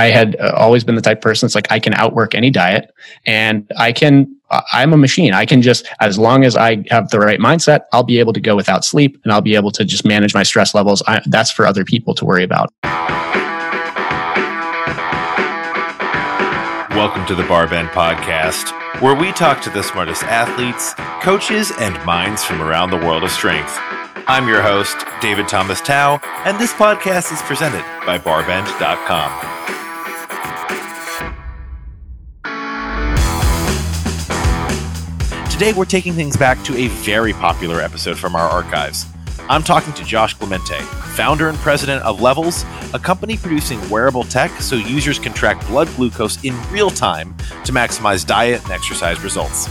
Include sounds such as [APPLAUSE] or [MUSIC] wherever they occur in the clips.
I had uh, always been the type of person that's like, I can outwork any diet and I can, I'm a machine. I can just, as long as I have the right mindset, I'll be able to go without sleep and I'll be able to just manage my stress levels. I, that's for other people to worry about. Welcome to the Barbend Podcast, where we talk to the smartest athletes, coaches, and minds from around the world of strength. I'm your host, David Thomas Tao, and this podcast is presented by Barbend.com. Today, we're taking things back to a very popular episode from our archives. I'm talking to Josh Clemente, founder and president of Levels, a company producing wearable tech so users can track blood glucose in real time to maximize diet and exercise results.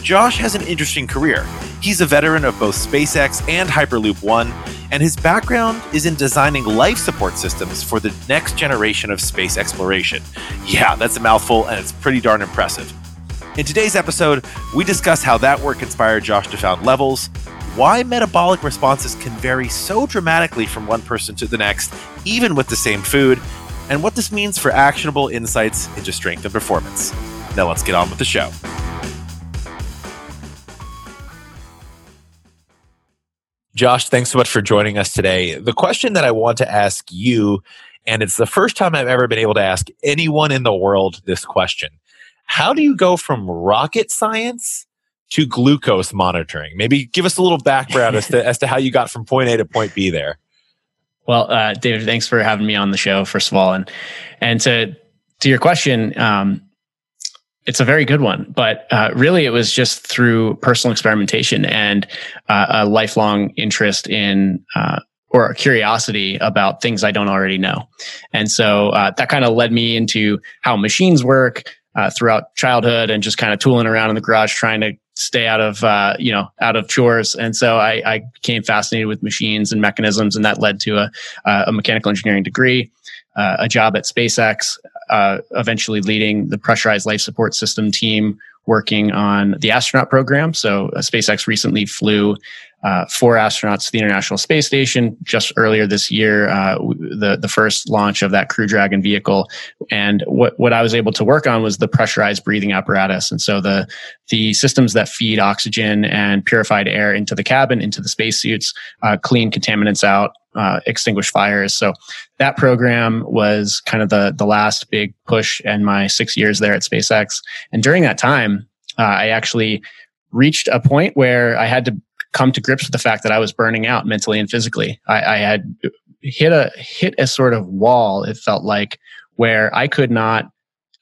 Josh has an interesting career. He's a veteran of both SpaceX and Hyperloop One, and his background is in designing life support systems for the next generation of space exploration. Yeah, that's a mouthful, and it's pretty darn impressive. In today's episode, we discuss how that work inspired Josh to found Levels, why metabolic responses can vary so dramatically from one person to the next, even with the same food, and what this means for actionable insights into strength and performance. Now let's get on with the show. Josh, thanks so much for joining us today. The question that I want to ask you, and it's the first time I've ever been able to ask anyone in the world this question How do you go from rocket science to glucose monitoring? Maybe give us a little background as to, [LAUGHS] as to how you got from point A to point B there. Well, uh, David, thanks for having me on the show, first of all. And, and to, to your question, um, it's a very good one, but uh, really it was just through personal experimentation and uh, a lifelong interest in uh, or curiosity about things I don't already know. And so uh, that kind of led me into how machines work uh, throughout childhood and just kind of tooling around in the garage trying to stay out of uh, you know out of chores. And so I, I, became fascinated with machines and mechanisms, and that led to a, a mechanical engineering degree uh, a job at SpaceX, uh, eventually leading the pressurized life support system team working on the astronaut program. So uh, SpaceX recently flew uh, four astronauts to the International Space Station just earlier this year, uh, the the first launch of that Crew Dragon vehicle. And what what I was able to work on was the pressurized breathing apparatus, and so the the systems that feed oxygen and purified air into the cabin, into the spacesuits, uh, clean contaminants out, uh, extinguish fires. So that program was kind of the the last big push in my six years there at SpaceX. And during that time, uh, I actually reached a point where I had to come to grips with the fact that I was burning out mentally and physically. I, I had hit a hit a sort of wall. It felt like where I could not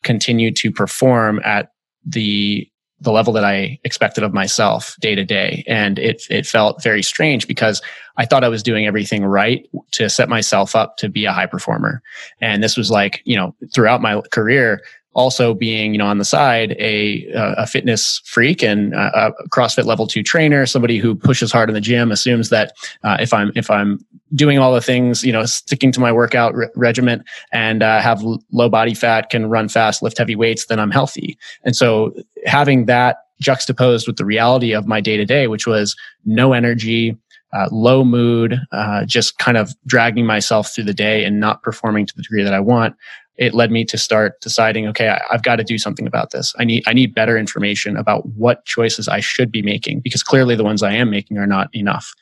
continue to perform at the the level that I expected of myself day to day. And it, it felt very strange because I thought I was doing everything right to set myself up to be a high performer. And this was like, you know, throughout my career, also being you know on the side a a fitness freak and a CrossFit level two trainer, somebody who pushes hard in the gym, assumes that uh, if I'm if I'm doing all the things, you know, sticking to my workout re- regimen and uh, have l- low body fat, can run fast, lift heavy weights, then I'm healthy. And so having that juxtaposed with the reality of my day to day, which was no energy, uh, low mood, uh, just kind of dragging myself through the day and not performing to the degree that I want it led me to start deciding, okay, I, have got to do something about this. I need, I need better information about what choices I should be making because clearly the ones I am making are not enough.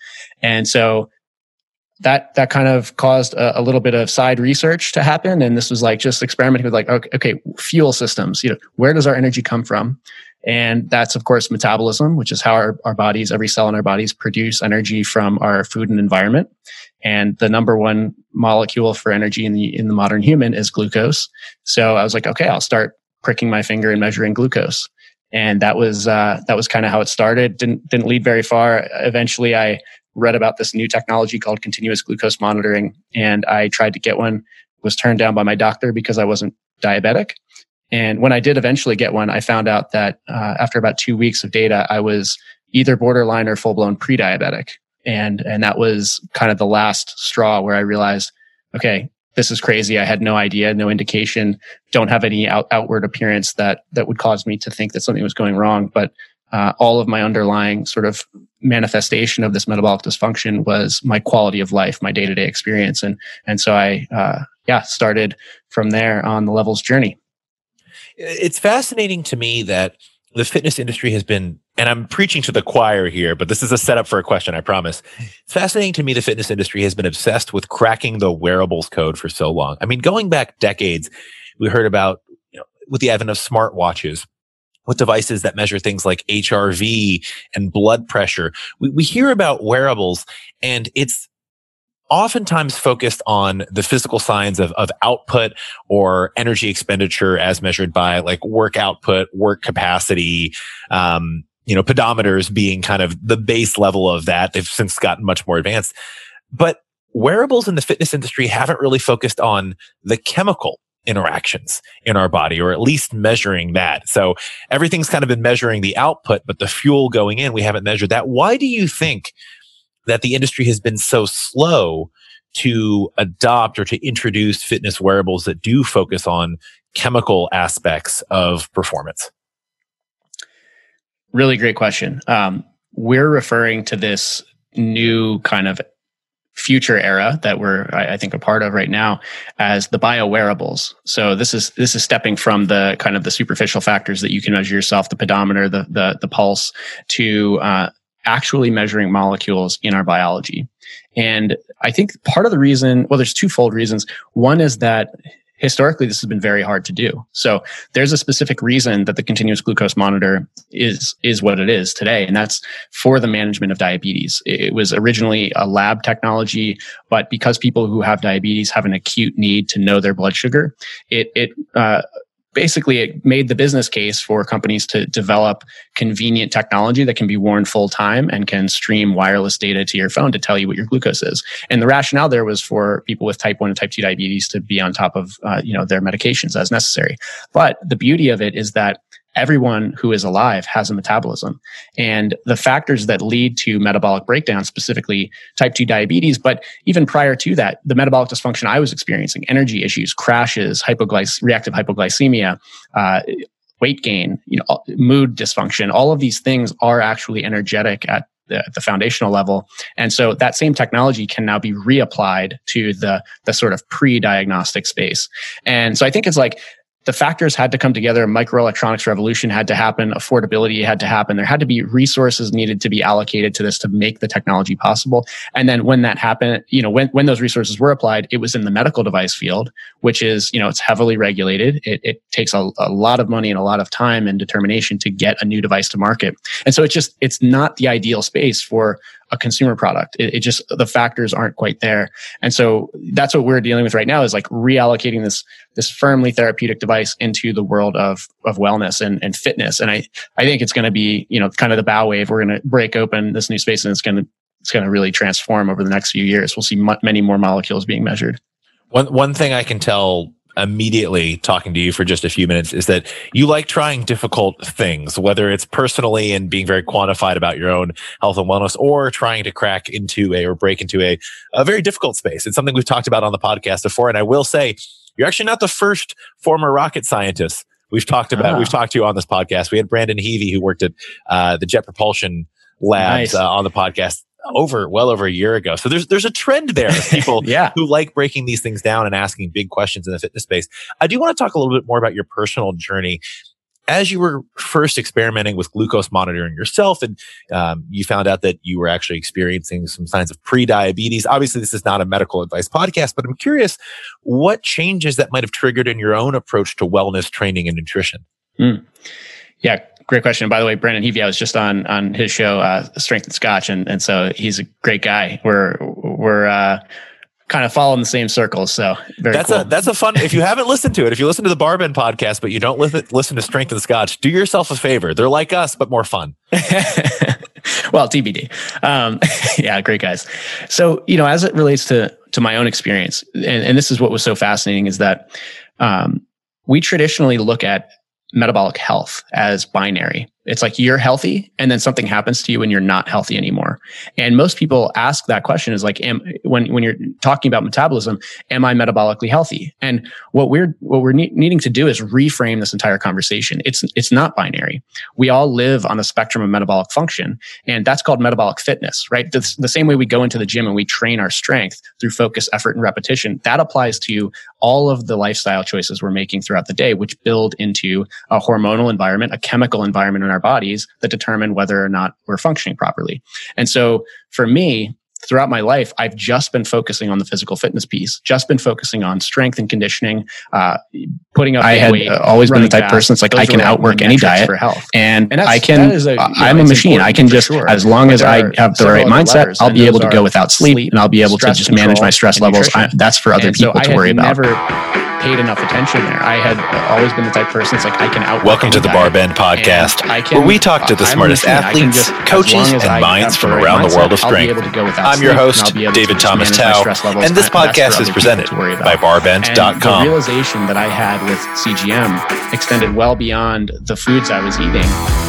And so that, that kind of caused a, a little bit of side research to happen. And this was like just experimenting with like, okay, okay, fuel systems, you know, where does our energy come from? And that's, of course, metabolism, which is how our, our bodies, every cell in our bodies produce energy from our food and environment. And the number one molecule for energy in the, in the modern human is glucose. So I was like, okay, I'll start pricking my finger and measuring glucose. And that was, uh, that was kind of how it started. Didn't, didn't lead very far. Eventually I read about this new technology called continuous glucose monitoring. And I tried to get one, was turned down by my doctor because I wasn't diabetic. And when I did eventually get one, I found out that uh, after about two weeks of data, I was either borderline or full blown pre diabetic and and that was kind of the last straw where I realized, okay, this is crazy. I had no idea, no indication, don't have any out, outward appearance that that would cause me to think that something was going wrong. But uh, all of my underlying sort of manifestation of this metabolic dysfunction was my quality of life, my day to day experience, and and so I uh, yeah started from there on the levels journey. It's fascinating to me that the fitness industry has been, and I'm preaching to the choir here, but this is a setup for a question, I promise. It's fascinating to me the fitness industry has been obsessed with cracking the wearables code for so long. I mean, going back decades, we heard about, you know, with the advent of smartwatches, with devices that measure things like HRV and blood pressure. We, we hear about wearables and it's oftentimes focused on the physical signs of, of output or energy expenditure as measured by like work output, work capacity, um, you know, pedometers being kind of the base level of that. They've since gotten much more advanced. But wearables in the fitness industry haven't really focused on the chemical interactions in our body, or at least measuring that. So everything's kind of been measuring the output, but the fuel going in, we haven't measured that. Why do you think that the industry has been so slow to adopt or to introduce fitness wearables that do focus on chemical aspects of performance? Really great question. Um, we're referring to this new kind of future era that we're I, I, think a part of right now as the bio wearables so this is this is stepping from the kind of the superficial factors that you can measure yourself the pedometer the the, the pulse to uh, actually measuring molecules in our biology. And I think part of the reason, well, there's twofold reasons. One is that historically this has been very hard to do. So there's a specific reason that the continuous glucose monitor is is what it is today, and that's for the management of diabetes. It was originally a lab technology, but because people who have diabetes have an acute need to know their blood sugar, it it uh, basically it made the business case for companies to develop convenient technology that can be worn full time and can stream wireless data to your phone to tell you what your glucose is. And the rationale there was for people with type 1 and type 2 diabetes to be on top of uh, you know their medications as necessary. But the beauty of it is that everyone who is alive has a metabolism and the factors that lead to metabolic breakdown specifically type 2 diabetes but even prior to that the metabolic dysfunction i was experiencing energy issues crashes hypoglyc- reactive hypoglycemia uh, weight gain you know mood dysfunction all of these things are actually energetic at the, the, foundational level. And so that same technology can now be reapplied to the, the sort of pre-diagnostic space. And so I think it's like the factors had to come together. Microelectronics revolution had to happen. Affordability had to happen. There had to be resources needed to be allocated to this to make the technology possible. And then when that happened, you know, when, when those resources were applied, it was in the medical device field, which is, you know, it's heavily regulated. It, it takes a, a lot of money and a lot of time and determination to get a new device to market. And so it's just, it's not the ideal space for a consumer product. It, it, just the factors aren't quite there, and so that's what we're dealing with right now is like reallocating this this firmly therapeutic device into the world of of wellness and, and fitness. And I I think it's going to be you know kind of the bow wave. We're going to break open this new space, and it's going to it's going to really transform over the next few years. We'll see m- many more molecules being measured. One one thing I can tell immediately talking to you for just a few minutes is that you like trying difficult things, whether it's personally and being very quantified about your own health and wellness or trying to crack into a or break into a, a very difficult space. It's something we've talked about on the podcast before. And I will say, you're actually not the first former rocket scientist we've talked about. Ah. We've talked to you on this podcast. We had Brandon Heavy, who worked at uh, the Jet Propulsion Labs nice. uh, on the podcast over well over a year ago. So there's there's a trend there of [LAUGHS] people yeah. who like breaking these things down and asking big questions in the fitness space. I do want to talk a little bit more about your personal journey. As you were first experimenting with glucose monitoring yourself, and um, you found out that you were actually experiencing some signs of pre-diabetes. Obviously, this is not a medical advice podcast, but I'm curious what changes that might have triggered in your own approach to wellness training and nutrition. Mm. Yeah, great question. By the way, Brandon Heavy, I was just on on his show, uh, Strength and Scotch, and and so he's a great guy. We're we're uh, kind of following the same circles. So that's cool. a that's a fun. If you haven't listened to it, if you listen to the Barbend podcast, but you don't listen listen to Strength and Scotch, do yourself a favor. They're like us, but more fun. [LAUGHS] well, TBD. Um, [LAUGHS] yeah, great guys. So you know, as it relates to to my own experience, and, and this is what was so fascinating is that um, we traditionally look at metabolic health as binary. It's like you're healthy and then something happens to you and you're not healthy anymore. And most people ask that question is like, am, when, when you're talking about metabolism, am I metabolically healthy? And what we're, what we're ne- needing to do is reframe this entire conversation. It's, it's not binary. We all live on the spectrum of metabolic function and that's called metabolic fitness, right? The, the same way we go into the gym and we train our strength through focus, effort, and repetition, that applies to all of the lifestyle choices we're making throughout the day, which build into a hormonal environment, a chemical environment our bodies that determine whether or not we're functioning properly. And so for me, throughout my life, I've just been focusing on the physical fitness piece, just been focusing on strength and conditioning, uh, putting up. I had weight, always been the type of person that's like, I can outwork any diet for health. And, and I can, a, I'm know, a machine. I can just, sure. as long but as I have the right mindset, I'll be able to go without sleep, sleep and I'll be able to just manage my stress levels. I, that's for other and people so to worry about. Paid enough attention there. I had always been the type of person that's like, I can out. Welcome to the Barbend Podcast, can, where we talk to the I'm smartest athletes, just, coaches, and minds from around mindset, the world of strength. I'm your host, David Thomas Tao, and this podcast is presented by Barbend.com. The realization that I had with CGM extended well beyond the foods I was eating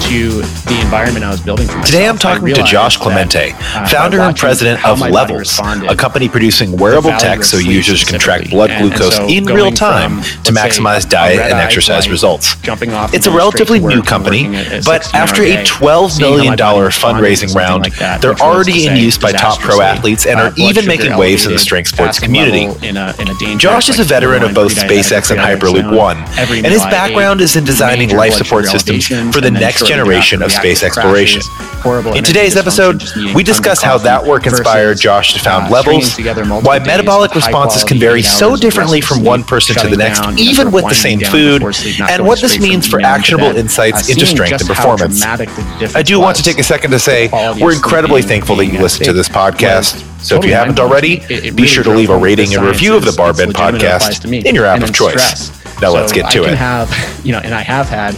to the environment I was building for myself. Today I'm talking to Josh Clemente, that, uh, founder and president of Levels, a company producing wearable tech so users can track blood glucose in real time time to maximize diet and exercise results. Jumping off it's a relatively new company, but after a $12 million fundraising round, like they're already in use by top pro athletes and uh, are even making waves in the strength sports community. In a, in a Josh is a veteran of both SpaceX and Hyperloop One, and his background is in designing life support systems for the next generation of space exploration. In today's episode, we discuss how that work inspired Josh to found uh, Levels, why metabolic responses can vary so differently from one person to the next, even with the same food, and what this means for actionable insights into strength and performance. I do want to take a second to say we're incredibly thankful that you listen to this podcast. So if you haven't already, be sure to leave a rating and review of the Barbend podcast in your app of choice. Now let's get to it. Have, you know, and I have had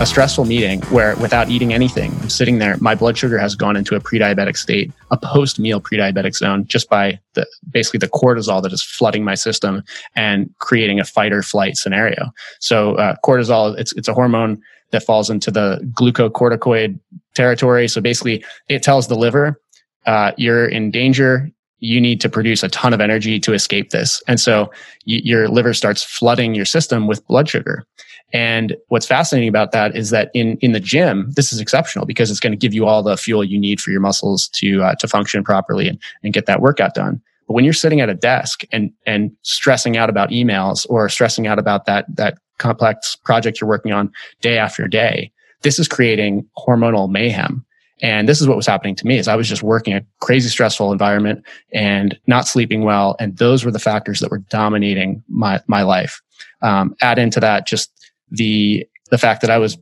a stressful meeting where without eating anything, I'm sitting there, my blood sugar has gone into a pre-diabetic state, a post-meal pre-diabetic zone just by the basically the cortisol that is flooding my system and creating a fight or flight scenario. So uh, cortisol, it's it's a hormone that falls into the glucocorticoid territory. So basically, it tells the liver uh, you're in danger. You need to produce a ton of energy to escape this, and so y- your liver starts flooding your system with blood sugar. And what's fascinating about that is that in, in the gym, this is exceptional because it's going to give you all the fuel you need for your muscles to, uh, to function properly and, and get that workout done. But when you're sitting at a desk and, and stressing out about emails or stressing out about that, that complex project you're working on day after day, this is creating hormonal mayhem. And this is what was happening to me is I was just working a crazy stressful environment and not sleeping well. And those were the factors that were dominating my, my life. Um, add into that just the the fact that I was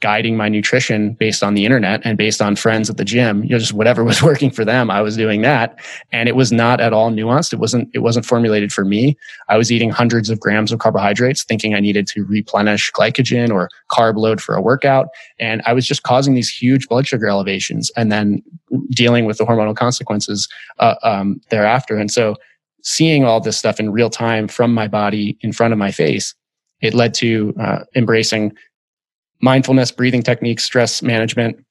guiding my nutrition based on the internet and based on friends at the gym you know just whatever [LAUGHS] was working for them i was doing that. And it was not at all nuanced. It wasn't it wasn't formulated for me. I was eating hundreds of grams of carbohydrates thinking i needed to replenish glycogen or carb load for a workout. And i was just causing these huge blood sugar elevations and then dealing with the hormonal consequences uh, um, thereafter. And so seeing all this stuff in real time from my body in front of my face it led to uh, embracing mindfulness, breathing techniques, stress management,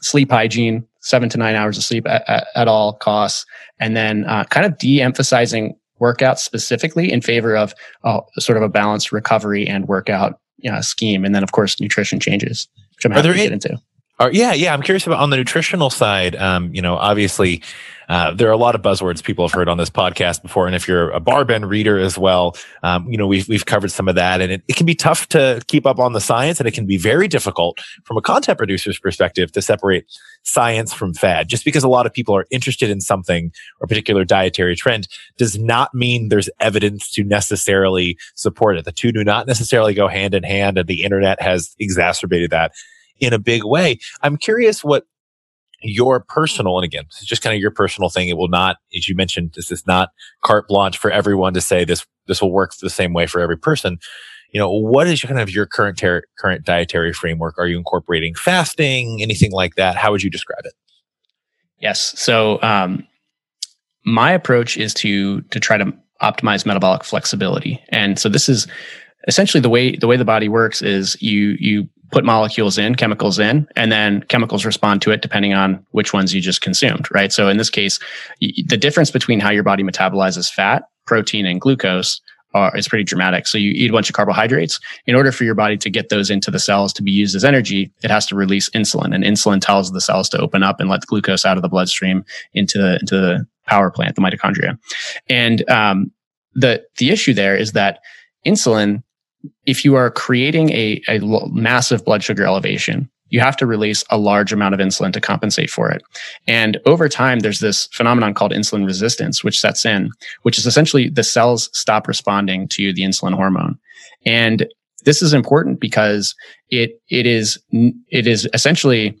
sleep hygiene, seven to nine hours of sleep at, at, at all costs, and then uh, kind of de-emphasizing workouts specifically in favor of uh, sort of a balanced recovery and workout you know, scheme. And then, of course, nutrition changes, which I'm happy to get into. Are, yeah, yeah. I'm curious about on the nutritional side. Um, you know, obviously, uh, there are a lot of buzzwords people have heard on this podcast before, and if you're a Barbend reader as well, um, you know we've we've covered some of that, and it, it can be tough to keep up on the science, and it can be very difficult from a content producer's perspective to separate science from fad. Just because a lot of people are interested in something or particular dietary trend does not mean there's evidence to necessarily support it. The two do not necessarily go hand in hand, and the internet has exacerbated that in a big way. I'm curious what your personal, and again, this is just kind of your personal thing. It will not, as you mentioned, this is not carte blanche for everyone to say this, this will work the same way for every person. You know, what is kind of your current, ter- current dietary framework? Are you incorporating fasting, anything like that? How would you describe it? Yes. So, um, my approach is to, to try to optimize metabolic flexibility. And so this is, essentially the way the way the body works is you you put molecules in, chemicals in, and then chemicals respond to it depending on which ones you just consumed, right? So in this case, the difference between how your body metabolizes fat, protein, and glucose are, is pretty dramatic. So you eat a bunch of carbohydrates. In order for your body to get those into the cells to be used as energy, it has to release insulin, and insulin tells the cells to open up and let the glucose out of the bloodstream into the into the power plant, the mitochondria. And um, the the issue there is that insulin if you are creating a, a massive blood sugar elevation, you have to release a large amount of insulin to compensate for it. And over time, there's this phenomenon called insulin resistance, which sets in, which is essentially the cells stop responding to the insulin hormone. And this is important because it, it is, it is essentially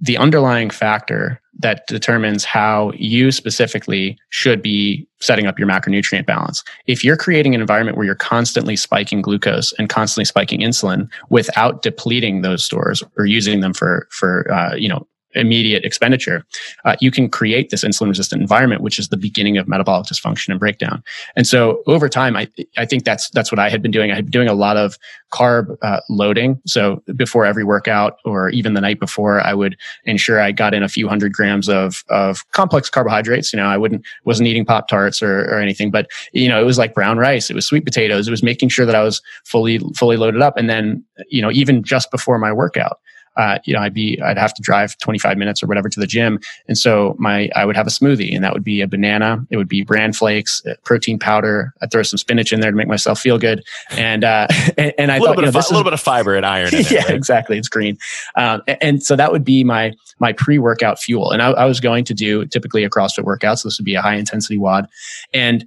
the underlying factor that determines how you specifically should be setting up your macronutrient balance. If you're creating an environment where you're constantly spiking glucose and constantly spiking insulin without depleting those stores or using them for for uh, you know immediate expenditure, uh, you can create this insulin resistant environment, which is the beginning of metabolic dysfunction and breakdown. And so over time, I, I think that's, that's what I had been doing. I had been doing a lot of carb uh, loading. So before every workout or even the night before, I would ensure I got in a few hundred grams of, of complex carbohydrates. You know, I wouldn't, wasn't eating Pop Tarts or, or anything, but you know, it was like brown rice. It was sweet potatoes. It was making sure that I was fully, fully loaded up. And then, you know, even just before my workout, uh, you know, I'd be, I'd have to drive 25 minutes or whatever to the gym. And so my, I would have a smoothie and that would be a banana. It would be bran flakes, uh, protein powder. I'd throw some spinach in there to make myself feel good. And, uh, [LAUGHS] and, and I a thought, you know, this a little bit of fiber and iron. [LAUGHS] yeah, right? exactly. It's green. Um, and, and, so that would be my, my pre-workout fuel. And I, I was going to do typically a CrossFit workout. So this would be a high intensity WOD. And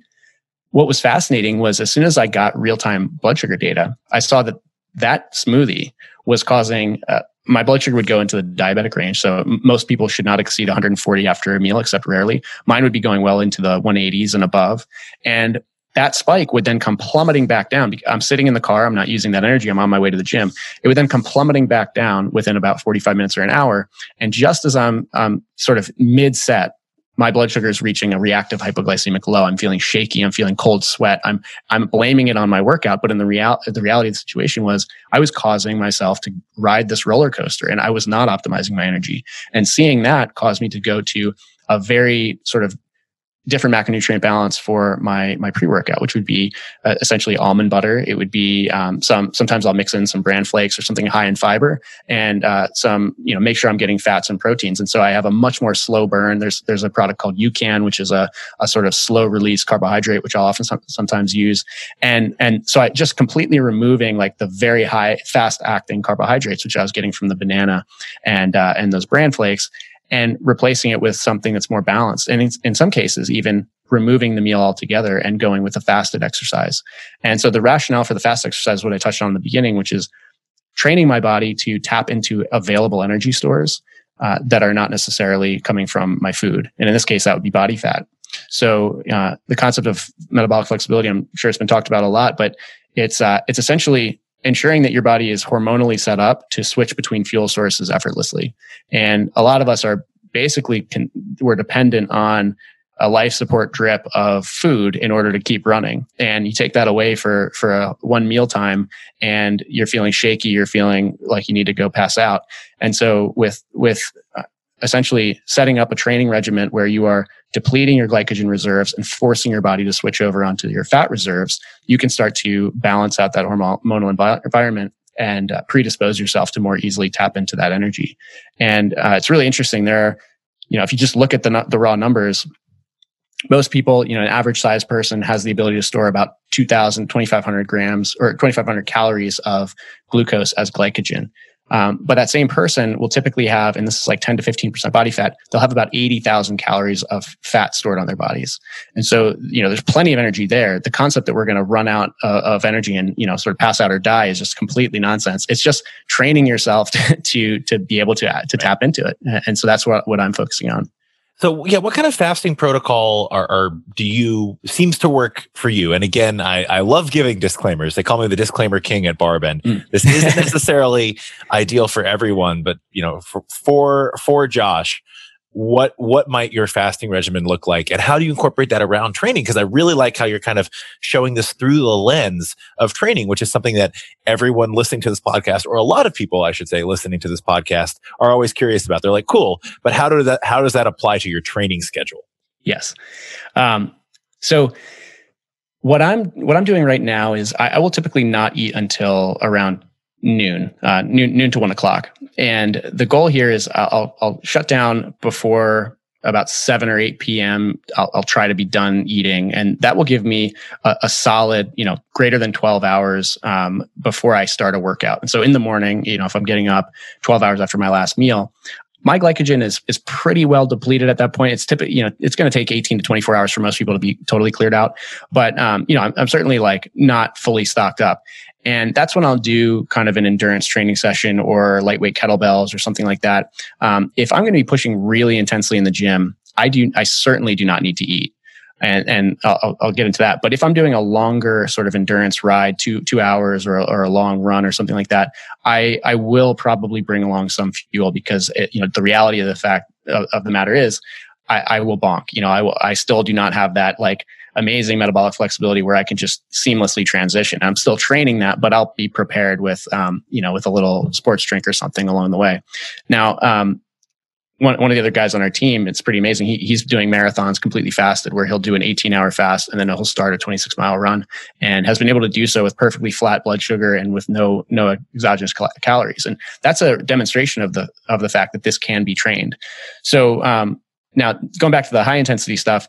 what was fascinating was as soon as I got real time blood sugar data, I saw that that smoothie was causing uh, my blood sugar would go into the diabetic range. So most people should not exceed 140 after a meal, except rarely. Mine would be going well into the 180s and above. And that spike would then come plummeting back down. I'm sitting in the car. I'm not using that energy. I'm on my way to the gym. It would then come plummeting back down within about 45 minutes or an hour. And just as I'm, sort of mid set, my blood sugar is reaching a reactive hypoglycemic low. I'm feeling shaky. I'm feeling cold sweat. I'm I'm blaming it on my workout, but in the real the reality of the situation was I was causing myself to ride this roller coaster, and I was not optimizing my energy. And seeing that caused me to go to a very sort of different macronutrient balance for my my pre workout, which would be uh, essentially almond butter. It would be um, some sometimes I'll mix in some bran flakes or something high in fiber, and uh, some you know make sure I'm getting fats and proteins. And so I have a much more slow burn. There's there's a product called UCAN, which is a a sort of slow release carbohydrate, which I'll often sometimes use. And and so I just completely removing like the very high fast acting carbohydrates, which I was getting from the banana and uh, and those bran flakes and replacing it with something that's more balanced. And in, some cases, even removing the meal altogether and going with a fasted exercise. And so the rationale for the fast exercise, what I touched on in the beginning, which is training my body to tap into available energy stores uh, that are not necessarily coming from my food. And in this case, that would be body fat. So uh, the concept of metabolic flexibility, I'm sure it's been talked about a lot, but it's uh, it's essentially ensuring that your body is hormonally set up to switch between fuel sources effortlessly. And a lot of us are basically we're dependent on a life support drip of food in order to keep running. And you take that away for for a one meal time and you're feeling shaky, you're feeling like you need to go pass out. And so with with uh, essentially setting up a training regimen where you are depleting your glycogen reserves and forcing your body to switch over onto your fat reserves, you can start to balance out that hormonal envi- environment and uh, predispose yourself to more easily tap into that energy. And uh, it's really interesting. There, are, you know, if you just look at the the raw numbers, most people, you know, an average size person has the ability to store about 2,000, 2,500 grams or 2,500 calories of glucose as glycogen. Um, but that same person will typically have, and this is like 10 to 15% body fat, they'll have about 80,000 calories of fat stored on their bodies. And so, you know, there's plenty of energy there. The concept that we're going to run out uh, of energy and, you know, sort of pass out or die is just completely nonsense. It's just training yourself to, [LAUGHS] to, to be able to, to tap into it. And so that's what, what I'm focusing on. So yeah, what kind of fasting protocol are, are, do you seems to work for you? And again, I, I love giving disclaimers. They call me the disclaimer king at Barbend. Mm. This isn't [LAUGHS] necessarily ideal for everyone, but you know, for for for Josh, what what might your fasting regimen look like? And how do you incorporate that around training? Because i really like how you're kind of showing this through the lens of training which is something that everyone listening to this podcast or a lot of people i should say listening to this podcast are always curious about. They're like cool but how does that how does that apply to your training schedule? Yes. Um, so what i'm what i'm doing right now is I, I will typically not eat until around noon, uh, noon, noon to one o'clock. And the goal here is I'll, I'll shut down before about 7 or 8 p.m. I'll, I'll, try to be done eating. And that will give me a, a solid, you know, greater than 12 hours um, before I start a workout. And so in the morning, you know, if I'm getting up 12 hours after my last meal, my glycogen is is pretty well depleted at that point. It's typically, you know, it's going to take 18 to 24 hours for most people to be totally cleared out. But, um, you know, I'm, I'm certainly like not fully stocked up. And that's when I'll do kind of an endurance training session or lightweight kettlebells or something like that. Um, if I'm going to be pushing really intensely in the gym, I do, I certainly do not need to eat. And, and I'll, I'll get into that. But if I'm doing a longer sort of endurance ride, two, two hours or, or a long run or something like that, I, I will probably bring along some fuel because it, you know, the reality of the fact of, of the matter is I, I will bonk, you know, I will, I still do not have that like, amazing metabolic flexibility where I can just seamlessly transition. I'm still training that, but I'll be prepared with, um, you know, with a little sports drink or something along the way. Now, um, one, one of the other guys on our team, it's pretty amazing. He, he's doing marathons completely fasted where he'll do an 18 hour fast and then he'll start a 26 mile run and has been able to do so with perfectly flat blood sugar and with no, no exogenous cal- calories. And that's a demonstration of the, of the fact that this can be trained. So, um, now going back to the high intensity stuff,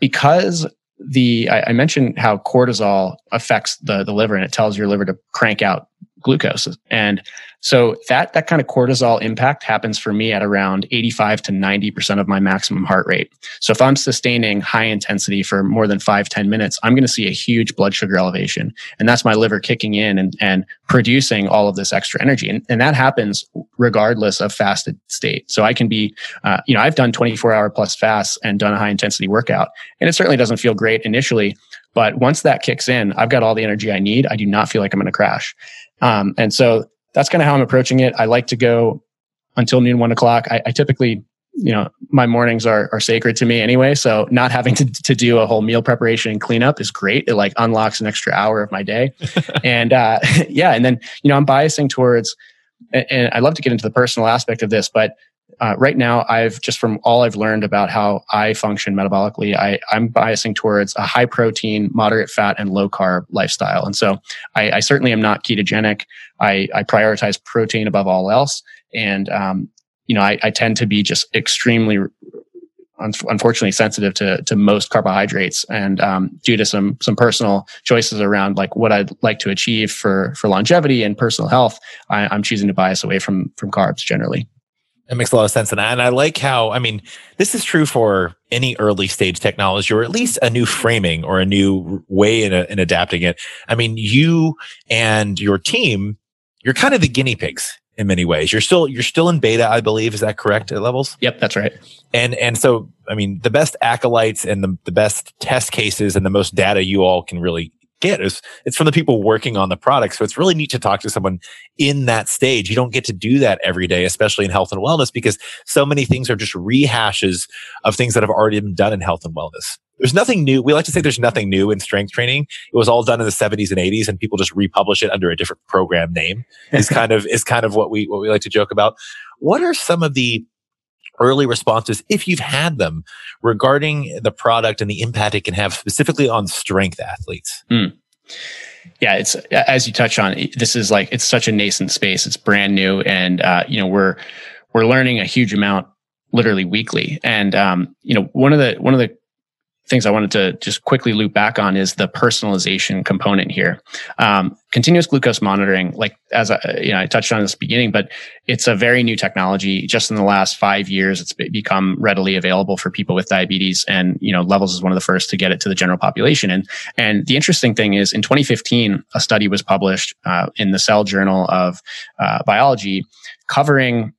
because the I, I, mentioned how cortisol affects the the liver and it tells your liver to crank out glucose and so that that kind of cortisol impact happens for me at around 85 to 90% of my maximum heart rate. So if I'm sustaining high intensity for more than five ten minutes, I'm going to see a huge blood sugar elevation. And that's my liver kicking in and, and producing all of this extra energy. And, and that happens regardless of fasted state. So I can be, uh, you know, I've done 24 hour plus fasts and done a high intensity workout. And it certainly doesn't feel great initially. But once that kicks in, I've got all the energy I need. I do not feel like I'm going to crash. Um, and so that's kind of how I'm approaching it. I like to go until noon, one o'clock. I, I typically, you know, my mornings are, are sacred to me anyway. So not having to, to do a whole meal preparation and cleanup is great. It like unlocks an extra hour of my day. [LAUGHS] and, uh, [LAUGHS] yeah. And then, you know, I'm biasing towards, and, and I love to get into the personal aspect of this, but uh, right now i've just from all i've learned about how i function metabolically I, i'm biasing towards a high protein moderate fat and low carb lifestyle. And so i, I certainly am not ketogenic. I, I, prioritize protein above all else. And um, you know I, I, tend to be just extremely unfortunately sensitive to to most carbohydrates. And um, due to some some personal choices around like what I'd like to achieve for for longevity and personal health I, I'm choosing to bias away from from carbs generally that makes a lot of sense. And I, and I like how, I mean, this is true for any early stage technology or at least a new framing or a new way in, a, in adapting it. I mean, you and your team, you're kind of the guinea pigs in many ways. You're still, you're still in beta, I believe. Is that correct at levels? Yep, that's right. And, and so, I mean, the best acolytes and the, the best test cases and the most data you all can really get is it's from the people working on the product. So it's really neat to talk to someone in that stage. You don't get to do that every day, especially in health and wellness, because so many things are just rehashes of things that have already been done in health and wellness. There's nothing new. We like to say there's nothing new in strength training. It was all done in the 70s and 80s, and people just republish it under a different program name. is [LAUGHS] kind of is kind of what we what we like to joke about. What are some of the early responses, if you've had them, regarding the product and the impact it can have specifically on strength athletes? Mm. Yeah, it's as you touch on. This is like it's such a nascent space. It's brand new, and uh, you know we're we're learning a huge amount literally weekly. And um, you know one of the one of the things I wanted to just quickly loop back on is the personalization component here. Um, continuous glucose monitoring, like as I, you know, I touched on this beginning, but it's a very new technology. Just in the last five years, it's become readily available for people with diabetes, and you know, Levels is one of the first to get it to the general population. And and the interesting thing is, in 2015, a study was published uh, in the Cell Journal of uh, Biology covering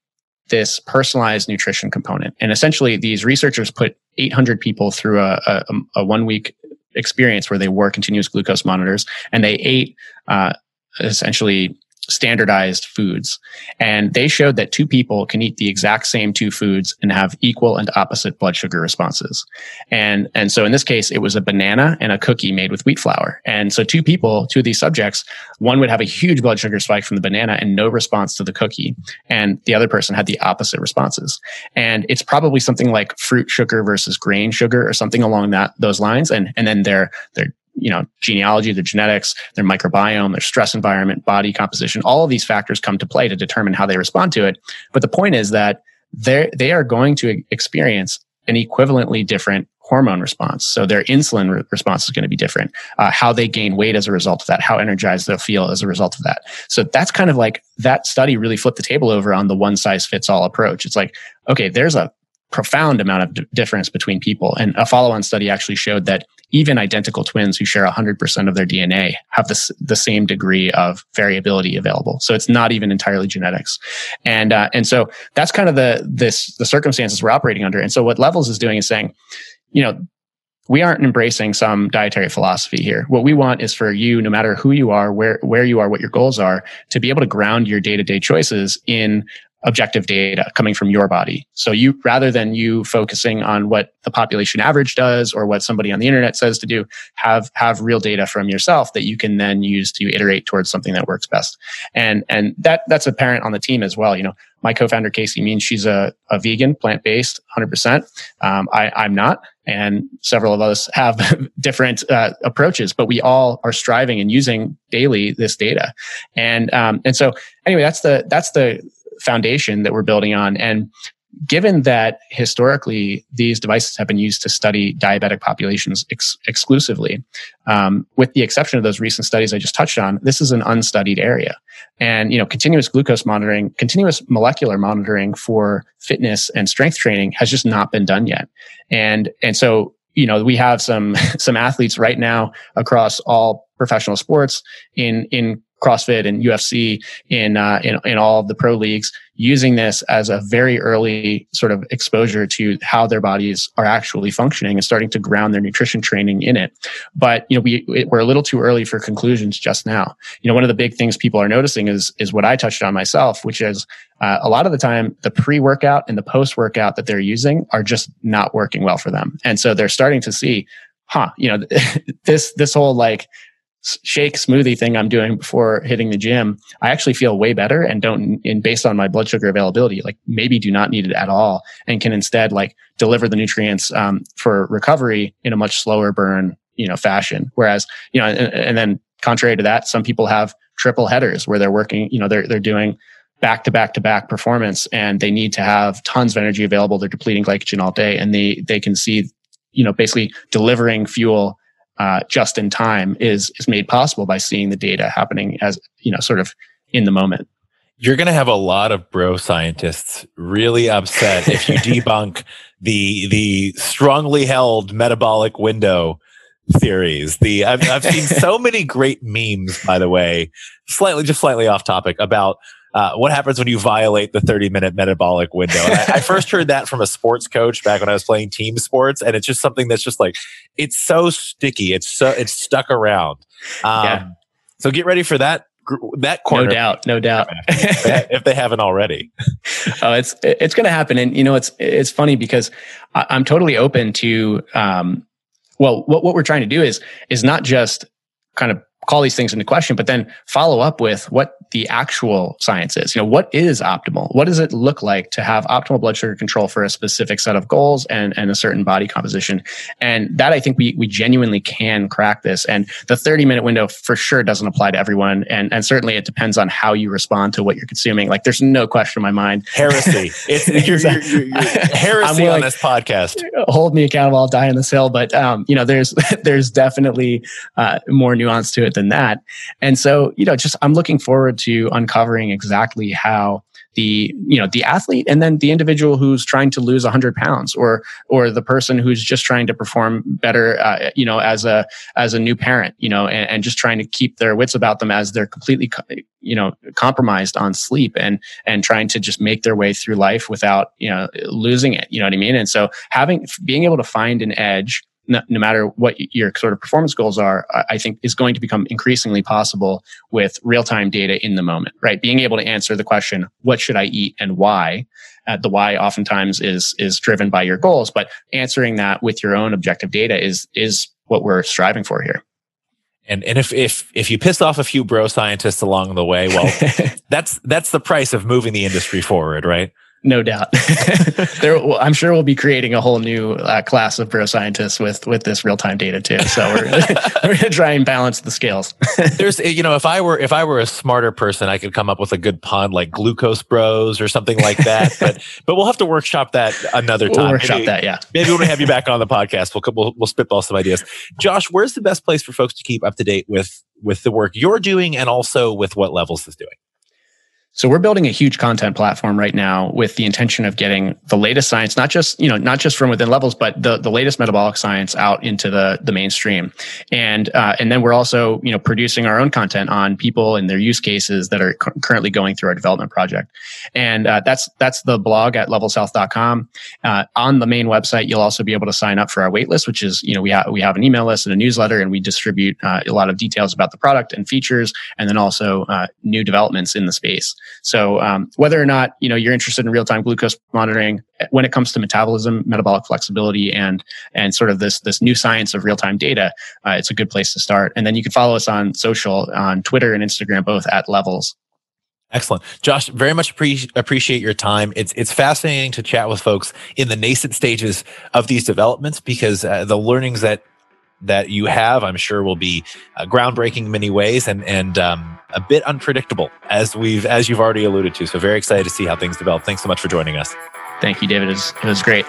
this personalized nutrition component. And essentially, these researchers put 800 people through a, a, a one week experience where they wore continuous glucose monitors and they ate uh, essentially standardized foods. And they showed that two people can eat the exact same two foods and have equal and opposite blood sugar responses. And, and so in this case, it was a banana and a cookie made with wheat flour. And so two people, two of these subjects, one would have a huge blood sugar spike from the banana and no response to the cookie. And the other person had the opposite responses. And it's probably something like fruit sugar versus grain sugar or something along that, those lines. And, and then their, their you know, genealogy, their genetics, their microbiome, their stress environment, body composition, all of these factors come to play to determine how they respond to it. But the point is that they they are going to experience an equivalently different hormone response. So their insulin re- response is going to be different. Uh, how they gain weight as a result of that, how energized they'll feel as a result of that. So that's kind of like that study really flipped the table over on the one size fits all approach. It's like, okay, there's a profound amount of d- difference between people. And a follow on study actually showed that even identical twins who share 100% of their DNA have this, the same degree of variability available. So it's not even entirely genetics. And, uh, and so that's kind of the, this, the circumstances we're operating under. And so what Levels is doing is saying, you know, we aren't embracing some dietary philosophy here. What we want is for you, no matter who you are, where, where you are, what your goals are, to be able to ground your day to day choices in objective data coming from your body. So you, rather than you focusing on what the population average does or what somebody on the internet says to do, have, have real data from yourself that you can then use to iterate towards something that works best. And, and that, that's apparent on the team as well. You know, my co-founder Casey Means she's a, a vegan, plant-based, 100%. Um, I, I'm not, and several of us have [LAUGHS] different uh, approaches, but we all are striving and using daily this data. And um, and so anyway, that's the that's the foundation that we're building on. And given that historically these devices have been used to study diabetic populations ex- exclusively, um, with the exception of those recent studies I just touched on, this is an unstudied area. And you know, continuous glucose monitoring, continuous molecular monitoring for fitness and strength training has just not been done yet. And and so you know, we have some [LAUGHS] some athletes right now across all professional sports in in CrossFit and UFC in, uh, in, in all of the pro leagues using this as a very early sort of exposure to how their bodies are actually functioning and starting to ground their nutrition training in it. But, you know, we, we're a little too early for conclusions just now. You know, one of the big things people are noticing is, is what I touched on myself, which is uh, a lot of the time the pre-workout and the post-workout that they're using are just not working well for them. And so they're starting to see, huh, you know, [LAUGHS] this, this whole like, shake smoothie thing I'm doing before hitting the gym, I actually feel way better and don't, and based on my blood sugar availability, like maybe do not need it at all and can instead like deliver the nutrients, um, for recovery in a much slower burn, you know, fashion. Whereas, you know, and, and then contrary to that, some people have triple headers where they're working, you know, they're, they're doing back to back to back performance and they need to have tons of energy available. They're depleting glycogen all day and they, they can see, you know, basically delivering fuel uh, just in time is is made possible by seeing the data happening as you know sort of in the moment. You're going to have a lot of bro scientists really upset if you [LAUGHS] debunk the the strongly held metabolic window theories. The I've, I've seen so [LAUGHS] many great memes by the way slightly just slightly off topic about uh, what happens when you violate the 30 minute metabolic window? I, I, first heard that from a sports coach back when I was playing team sports, and it's just something that's just like it's so sticky. It's so it's stuck around. Um, yeah. So get ready for that. That corner, no doubt, no doubt. [LAUGHS] if, they, haven't already, [LAUGHS] oh, it's it's going to happen, and you know it's it's funny because I, am totally open to. Um, well, what what we're trying to do is is not just kind of call these things into question, but then follow up with what the actual science is. You know, what is optimal? What does it look like to have optimal blood sugar control for a specific set of goals and, and a certain body composition? And that I think we, we genuinely can crack this. And the 30 minute window for sure doesn't apply to everyone. And, and certainly it depends on how you respond to what you're consuming. Like there's no question in my mind. Heresy. It's [LAUGHS] you're, you're, you're, you're heresy on this podcast. Hold me accountable. I'll die on this hill. But, um, you know, there's, [LAUGHS] there's definitely, uh, more nuance to it than that. And so, you know, just I'm looking forward to uncovering exactly how the you know the athlete and then the individual who's trying to lose 100 pounds or or the person who's just trying to perform better uh, you know as a as a new parent you know and, and, just trying to keep their wits about them as they're completely you know compromised on sleep and and trying to just make their way through life without you know losing it you know what i mean and so having being able to find an edge no, no, matter what your sort of performance goals are, I think is going to become increasingly possible with real time data in the moment, right? Being able to answer the question, what should I eat and why? Uh, the why oftentimes is, is driven by your goals, but answering that with your own objective data is, is what we're striving for here. And and if if if you piss off a few bro scientists along the way, well, [LAUGHS] that's that's the price of moving the industry forward, right? No doubt. [LAUGHS] there, I'm sure we'll be creating a whole new uh, class of bro scientists with with this real time data too. So we're [LAUGHS] we're gonna try and balance the scales. [LAUGHS] There's, you know, if I were if I were a smarter person, I could come up with a good pun like glucose bros or something like that. but but we'll have to workshop that another time. We'll workshop maybe, that, yeah. Maybe when we have you back on the podcast, we'll we'll we'll spitball some ideas. Josh, where's the best place for folks to keep up to date with with the work you're doing and also with what levels is doing? So we're building a huge content platform right now with the intention of getting the latest science, not just, you know, not just from within levels, but the, the latest metabolic science out into the, the mainstream. And, uh, and then we're also, you know, producing our own content on people and their use cases that are cu- currently going through our development project. And, uh, that's, that's the blog at levelshealth.com. Uh, on the main website, you'll also be able to sign up for our waitlist, which is, you know, we have, we have an email list and a newsletter and we distribute, uh, a lot of details about the product and features and then also, uh, new developments in the space. So um, whether or not you know you're interested in real time glucose monitoring, when it comes to metabolism, metabolic flexibility, and and sort of this this new science of real time data, uh, it's a good place to start. And then you can follow us on social on Twitter and Instagram, both at Levels. Excellent, Josh. Very much pre- appreciate your time. It's it's fascinating to chat with folks in the nascent stages of these developments because uh, the learnings that that you have, I'm sure, will be uh, groundbreaking in many ways and and um, a bit unpredictable, as we've as you've already alluded to. So very excited to see how things develop. Thanks so much for joining us. Thank you, David. It was, it was great.